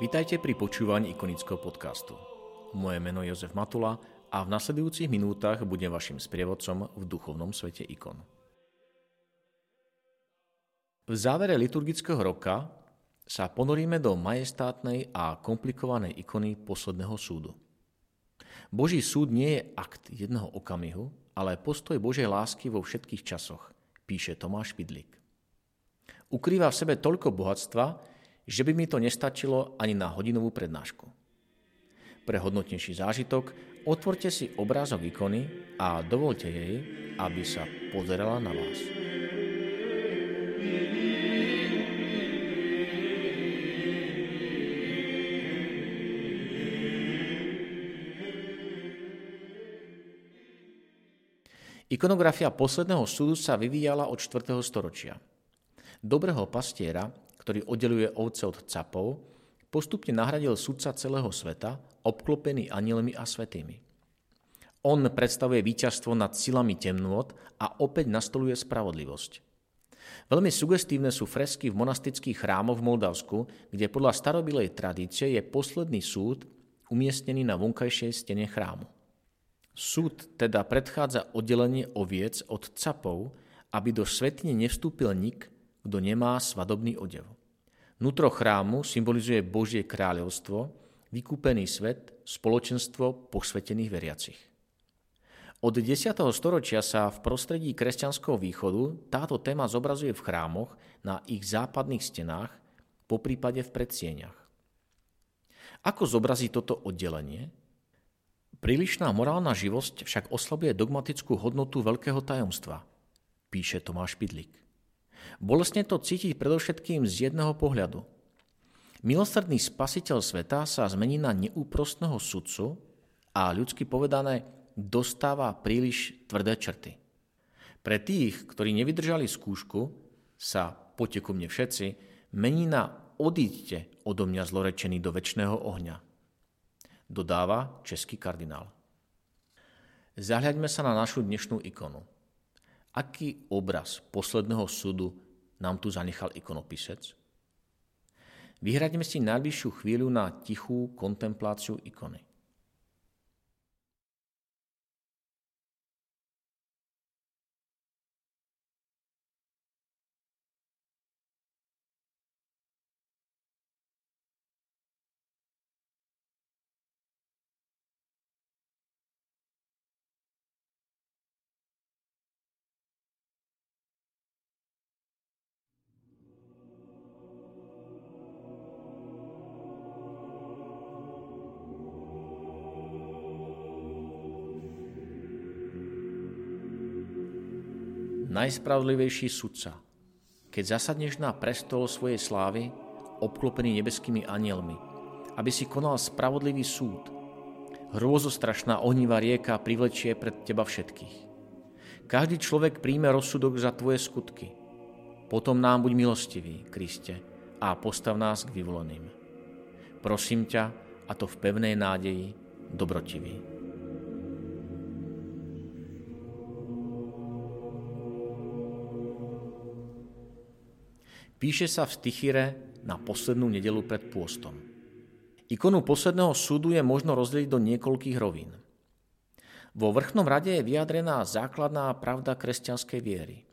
Vítajte pri počúvaní ikonického podcastu. Moje meno je Jozef Matula a v nasledujúcich minútach budem vašim sprievodcom v duchovnom svete ikon. V závere liturgického roka sa ponoríme do majestátnej a komplikovanej ikony posledného súdu. Boží súd nie je akt jedného okamihu, ale postoj Božej lásky vo všetkých časoch, píše Tomáš Pidlik. Ukrýva v sebe toľko bohatstva, že by mi to nestačilo ani na hodinovú prednášku. Pre hodnotnejší zážitok otvorte si obrázok ikony a dovolte jej, aby sa pozerala na vás. Ikonografia posledného súdu sa vyvíjala od 4. storočia. Dobrého pastiera ktorý oddeluje ovce od capov, postupne nahradil sudca celého sveta, obklopený anielmi a svetými. On predstavuje víťazstvo nad silami temnôt a opäť nastoluje spravodlivosť. Veľmi sugestívne sú fresky v monastických chrámoch v Moldavsku, kde podľa starobilej tradície je posledný súd umiestnený na vonkajšej stene chrámu. Súd teda predchádza oddelenie oviec od capov, aby do svetine nevstúpil nik, kto nemá svadobný odev. Nutro chrámu symbolizuje Božie kráľovstvo, vykúpený svet, spoločenstvo posvetených veriacich. Od 10. storočia sa v prostredí kresťanského východu táto téma zobrazuje v chrámoch na ich západných stenách, po prípade v predsieňach. Ako zobrazí toto oddelenie? Prílišná morálna živosť však oslabuje dogmatickú hodnotu veľkého tajomstva, píše Tomáš Pidlik. Bolestne to cítiť predovšetkým z jedného pohľadu. Milosrdný spasiteľ sveta sa zmení na neúprostného sudcu a ľudsky povedané dostáva príliš tvrdé črty. Pre tých, ktorí nevydržali skúšku, sa poďte ku mne všetci, mení na odíďte odo mňa zlorečený do väčšného ohňa. Dodáva český kardinál. Zahľaďme sa na našu dnešnú ikonu. Aký obraz posledného súdu nám tu zanechal ikonopisec? Vyhradíme si najbližšiu chvíľu na tichú kontempláciu ikony. Najspravodlivejší sudca. Keď zasadneš na prestol svojej slávy, obklopený nebeskými anielmi, aby si konal spravodlivý súd. Hrôzostrašná ohnivá rieka privlečie pred teba všetkých. Každý človek príjme rozsudok za tvoje skutky. Potom nám buď milostivý, Kriste, a postav nás k vyvoleným. Prosím ťa, a to v pevnej nádeji, dobrotivý. Píše sa v Stichire na poslednú nedelu pred pôstom. Ikonu posledného súdu je možno rozdeliť do niekoľkých rovín. Vo vrchnom rade je vyjadrená základná pravda kresťanskej viery.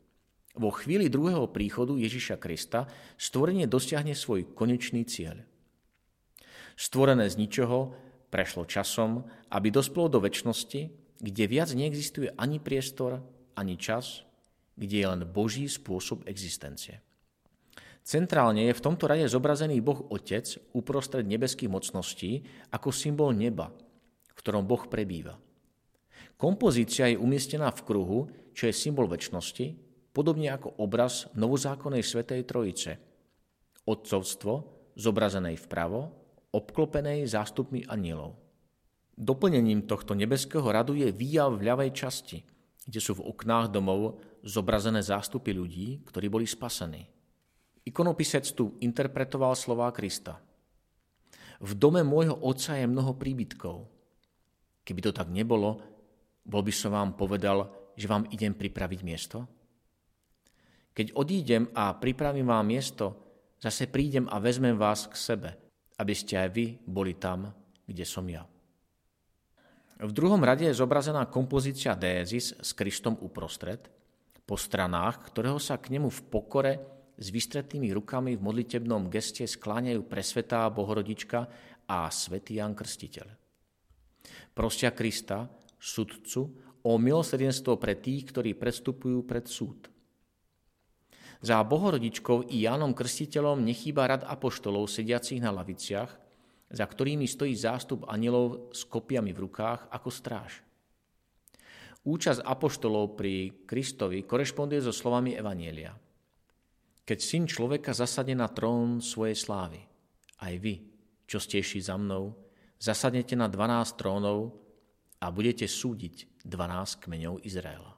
Vo chvíli druhého príchodu Ježiša Krista stvorenie dosiahne svoj konečný cieľ. Stvorené z ničoho prešlo časom, aby dospelo do väčšnosti, kde viac neexistuje ani priestor, ani čas, kde je len Boží spôsob existencie. Centrálne je v tomto rade zobrazený Boh Otec uprostred nebeských mocností ako symbol neba, v ktorom Boh prebýva. Kompozícia je umiestnená v kruhu, čo je symbol väčšnosti, podobne ako obraz novozákonnej Svetej Trojice. Otcovstvo, zobrazenej vpravo, obklopenej zástupmi anielov. Doplnením tohto nebeského radu je výjav v ľavej časti, kde sú v oknách domov zobrazené zástupy ľudí, ktorí boli spasení. Ikonopisec tu interpretoval slová Krista. V dome môjho otca je mnoho príbytkov. Keby to tak nebolo, bol by som vám povedal, že vám idem pripraviť miesto? Keď odídem a pripravím vám miesto, zase prídem a vezmem vás k sebe, aby ste aj vy boli tam, kde som ja. V druhom rade je zobrazená kompozícia Dézis s Kristom uprostred, po stranách, ktorého sa k nemu v pokore s vystretými rukami v modlitebnom geste skláňajú presvetá Bohorodička a svätý Jan Krstiteľ. Prosia Krista, sudcu, o milosrdenstvo pre tých, ktorí predstupujú pred súd. Za Bohorodičkou i Jánom Krstiteľom nechýba rad apoštolov sediacich na laviciach, za ktorými stojí zástup anielov s kopiami v rukách ako stráž. Účasť apoštolov pri Kristovi korešponduje so slovami Evanielia – keď syn človeka zasadne na trón svojej slávy, aj vy, čo ste išli za mnou, zasadnete na 12 trónov a budete súdiť 12 kmeňov Izraela.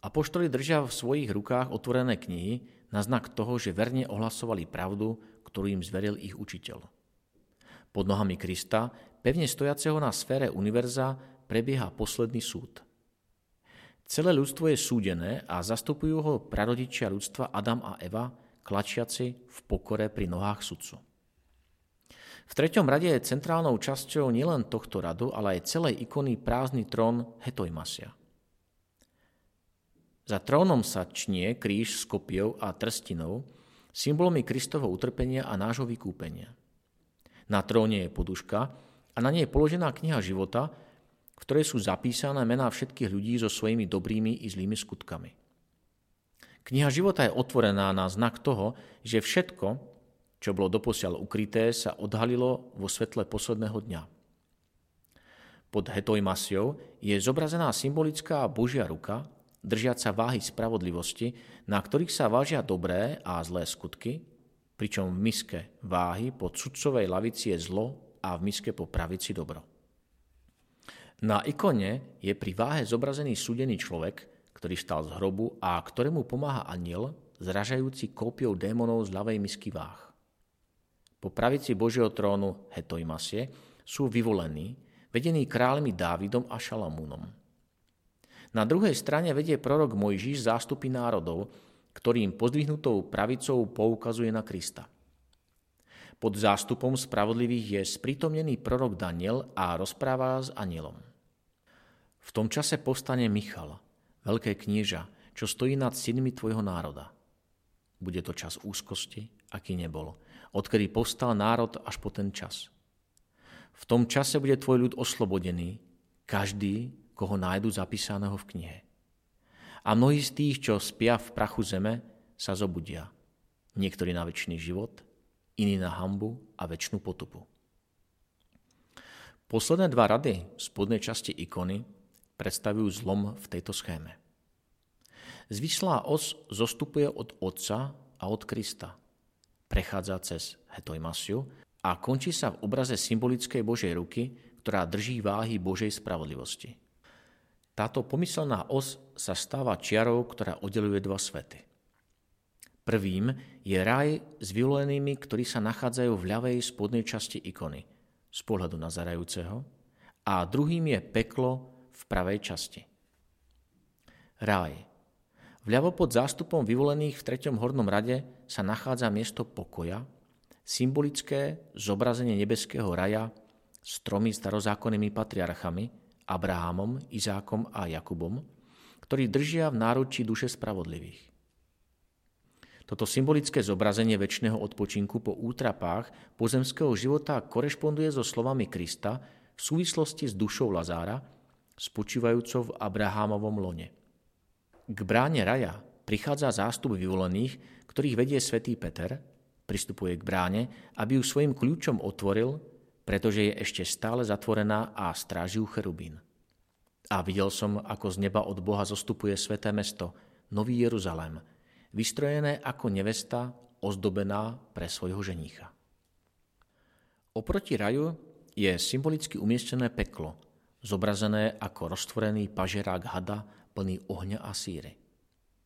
Apoštoli držia v svojich rukách otvorené knihy na znak toho, že verne ohlasovali pravdu, ktorú im zveril ich učiteľ. Pod nohami Krista, pevne stojaceho na sfére univerza, prebieha posledný súd. Celé ľudstvo je súdené a zastupujú ho prarodičia ľudstva Adam a Eva, klačiaci v pokore pri nohách sudcu. V treťom rade je centrálnou časťou nielen tohto radu, ale aj celej ikony prázdny trón Hetojmasia. Za trónom sa čnie kríž s kopiou a trstinou, symbolmi Kristovho utrpenia a nášho vykúpenia. Na tróne je poduška a na nej je položená kniha života, v ktorej sú zapísané mená všetkých ľudí so svojimi dobrými i zlými skutkami. Kniha života je otvorená na znak toho, že všetko, čo bolo doposiaľ ukryté, sa odhalilo vo svetle posledného dňa. Pod hetojmasiou je zobrazená symbolická Božia ruka, držiaca váhy spravodlivosti, na ktorých sa vážia dobré a zlé skutky, pričom v miske váhy pod sudcovej lavici je zlo a v miske po pravici dobro. Na ikone je pri váhe zobrazený súdený človek, ktorý stal z hrobu a ktorému pomáha aniel, zražajúci kópiou démonov z ľavej misky váh. Po pravici Božieho trónu Hetojmasie sú vyvolení, vedení kráľmi Dávidom a Šalamúnom. Na druhej strane vedie prorok Mojžiš zástupy národov, ktorým pozdvihnutou pravicou poukazuje na Krista. Pod zástupom spravodlivých je sprítomnený prorok Daniel a rozpráva s anielom. V tom čase povstane Michal, veľké knieža, čo stojí nad synmi tvojho národa. Bude to čas úzkosti, aký nebol, odkedy povstal národ až po ten čas. V tom čase bude tvoj ľud oslobodený, každý, koho nájdu zapísaného v knihe. A mnohí z tých, čo spia v prachu zeme, sa zobudia. Niektorí na väčší život, iný na hambu a väčšinu potupu. Posledné dva rady v spodnej časti ikony predstavujú zlom v tejto schéme. Zvyšlá os zostupuje od Otca a od Krista. Prechádza cez hetojmasiu a končí sa v obraze symbolickej Božej ruky, ktorá drží váhy Božej spravodlivosti. Táto pomyselná os sa stáva čiarou, ktorá oddeluje dva svety. Prvým je raj s vyvolenými, ktorí sa nachádzajú v ľavej spodnej časti ikony z pohľadu na zarajúceho a druhým je peklo v pravej časti. Raj. Vľavo pod zástupom vyvolených v treťom hornom rade sa nachádza miesto pokoja, symbolické zobrazenie nebeského raja s tromi starozákonnými patriarchami, Abrahamom, Izákom a Jakubom, ktorí držia v náručí duše spravodlivých. Toto symbolické zobrazenie väčšného odpočinku po útrapách pozemského života korešponduje so slovami Krista v súvislosti s dušou Lazára, spočívajúcou v Abrahámovom lone. K bráne raja prichádza zástup vyvolených, ktorých vedie svätý Peter, pristupuje k bráne, aby ju svojim kľúčom otvoril, pretože je ešte stále zatvorená a stráži ju cherubín. A videl som, ako z neba od Boha zostupuje sveté mesto – Nový Jeruzalém, vystrojené ako nevesta, ozdobená pre svojho ženícha. Oproti raju je symbolicky umiestnené peklo, zobrazené ako roztvorený pažerák hada plný ohňa a síry.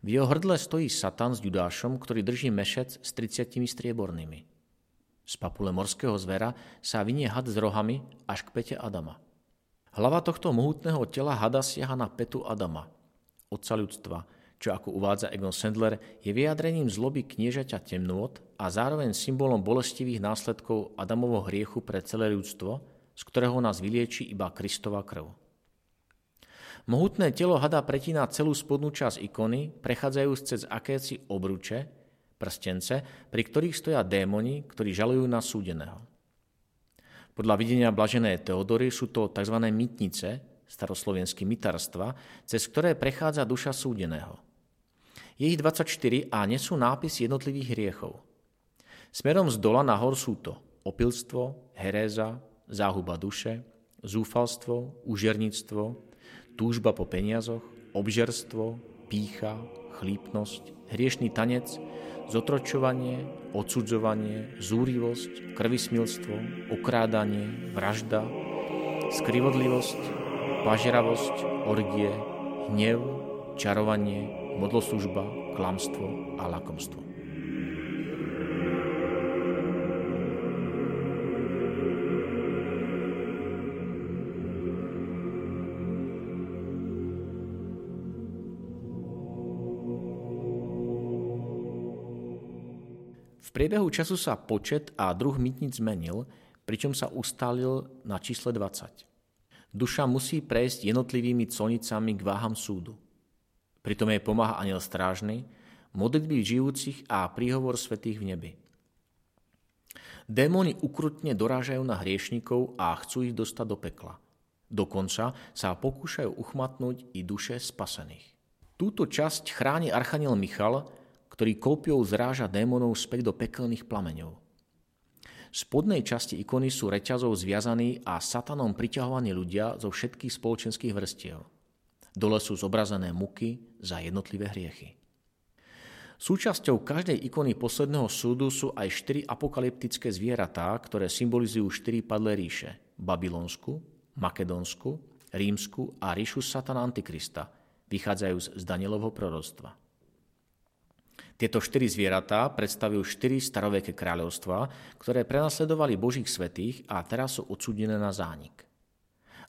V jeho hrdle stojí Satan s Judášom, ktorý drží mešec s 30 striebornými. Z papule morského zvera sa vynie had s rohami až k pete Adama. Hlava tohto mohutného tela hada siaha na petu Adama, otca ľudstva, čo ako uvádza Egon Sandler, je vyjadrením zloby kniežaťa temnôt a zároveň symbolom bolestivých následkov Adamovho hriechu pre celé ľudstvo, z ktorého nás vylieči iba Kristova krv. Mohutné telo hada pretína celú spodnú časť ikony, prechádzajúc cez akési obruče, prstence, pri ktorých stoja démoni, ktorí žalujú na súdeného. Podľa videnia blažené Teodory sú to tzv. mytnice, staroslovenský mytarstva, cez ktoré prechádza duša súdeného – je ich 24 a nesú nápis jednotlivých hriechov. Smerom z dola nahor sú to opilstvo, heréza, záhuba duše, zúfalstvo, užernictvo, túžba po peniazoch, obžerstvo, pícha, chlípnosť, hriešný tanec, zotročovanie, odsudzovanie, zúrivosť, krvismilstvo, okrádanie, vražda, skrivodlivosť, pažeravosť, orgie, hnev, čarovanie, modloslužba, klamstvo a lakomstvo. V priebehu času sa počet a druh mytnic zmenil, pričom sa ustálil na čísle 20. Duša musí prejsť jednotlivými colnicami k váham súdu. Pritom jej pomáha aniel strážny, modlitby žijúcich a príhovor svetých v nebi. Démoni ukrutne dorážajú na hriešnikov a chcú ich dostať do pekla. Dokonca sa pokúšajú uchmatnúť i duše spasených. Túto časť chráni archaniel Michal, ktorý kopiou zráža démonov späť do pekelných plameňov. V spodnej časti ikony sú reťazov zviazaní a satanom priťahovaní ľudia zo všetkých spoločenských vrstiev. Dole sú zobrazené muky za jednotlivé hriechy. Súčasťou každej ikony posledného súdu sú aj štyri apokalyptické zvieratá, ktoré symbolizujú štyri padlé ríše. Babylonsku, Makedonsku, Rímsku a ríšu Satana Antikrista, vychádzajúc z Danielovho proroctva. Tieto štyri zvieratá predstavujú štyri staroveké kráľovstva, ktoré prenasledovali Božích svetých a teraz sú odsúdené na zánik.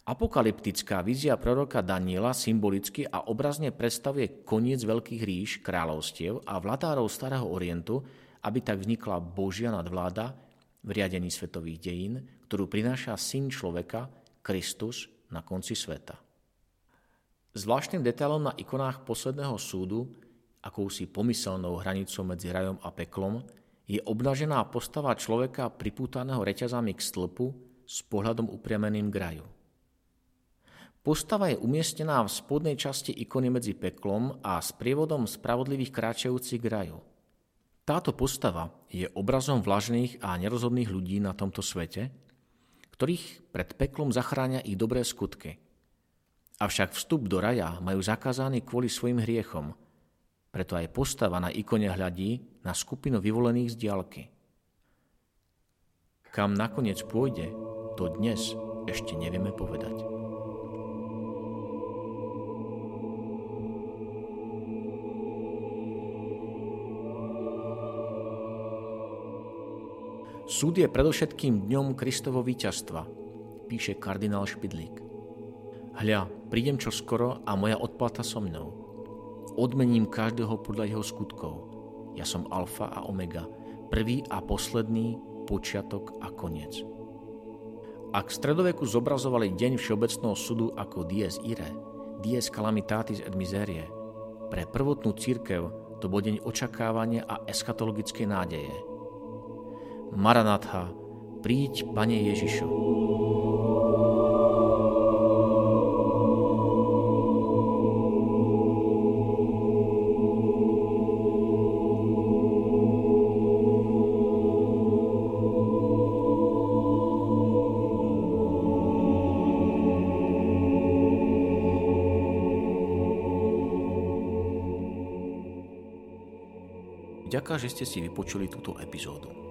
Apokalyptická vízia proroka Daniela symbolicky a obrazne predstavuje koniec veľkých ríš, kráľovstiev a vladárov Starého Orientu, aby tak vznikla Božia nadvláda v riadení svetových dejín, ktorú prináša syn človeka, Kristus, na konci sveta. Zvláštnym detailom na ikonách posledného súdu, akousi pomyselnou hranicou medzi rajom a peklom, je obnažená postava človeka pripútaného reťazami k stĺpu s pohľadom upriameným k raju. Postava je umiestnená v spodnej časti ikony medzi peklom a s prievodom spravodlivých kráčajúcich k. Táto postava je obrazom vlažných a nerozhodných ľudí na tomto svete, ktorých pred peklom zachránia ich dobré skutky. Avšak vstup do raja majú zakázaný kvôli svojim hriechom, preto aj postava na ikone hľadí na skupinu vyvolených z diálky. Kam nakoniec pôjde, to dnes ešte nevieme povedať. Súd je predovšetkým dňom Kristovo víťazstva, píše kardinál Špidlík. Hľa, prídem čo skoro a moja odplata so mnou. Odmením každého podľa jeho skutkov. Ja som alfa a omega, prvý a posledný, počiatok a koniec. Ak v stredoveku zobrazovali deň Všeobecného súdu ako dies ire, dies calamitatis et miserie, pre prvotnú církev to bol deň očakávania a eschatologickej nádeje – Maranatha, príď, Pane Ježišu. Ďaká, že ste si vypočuli túto epizódu.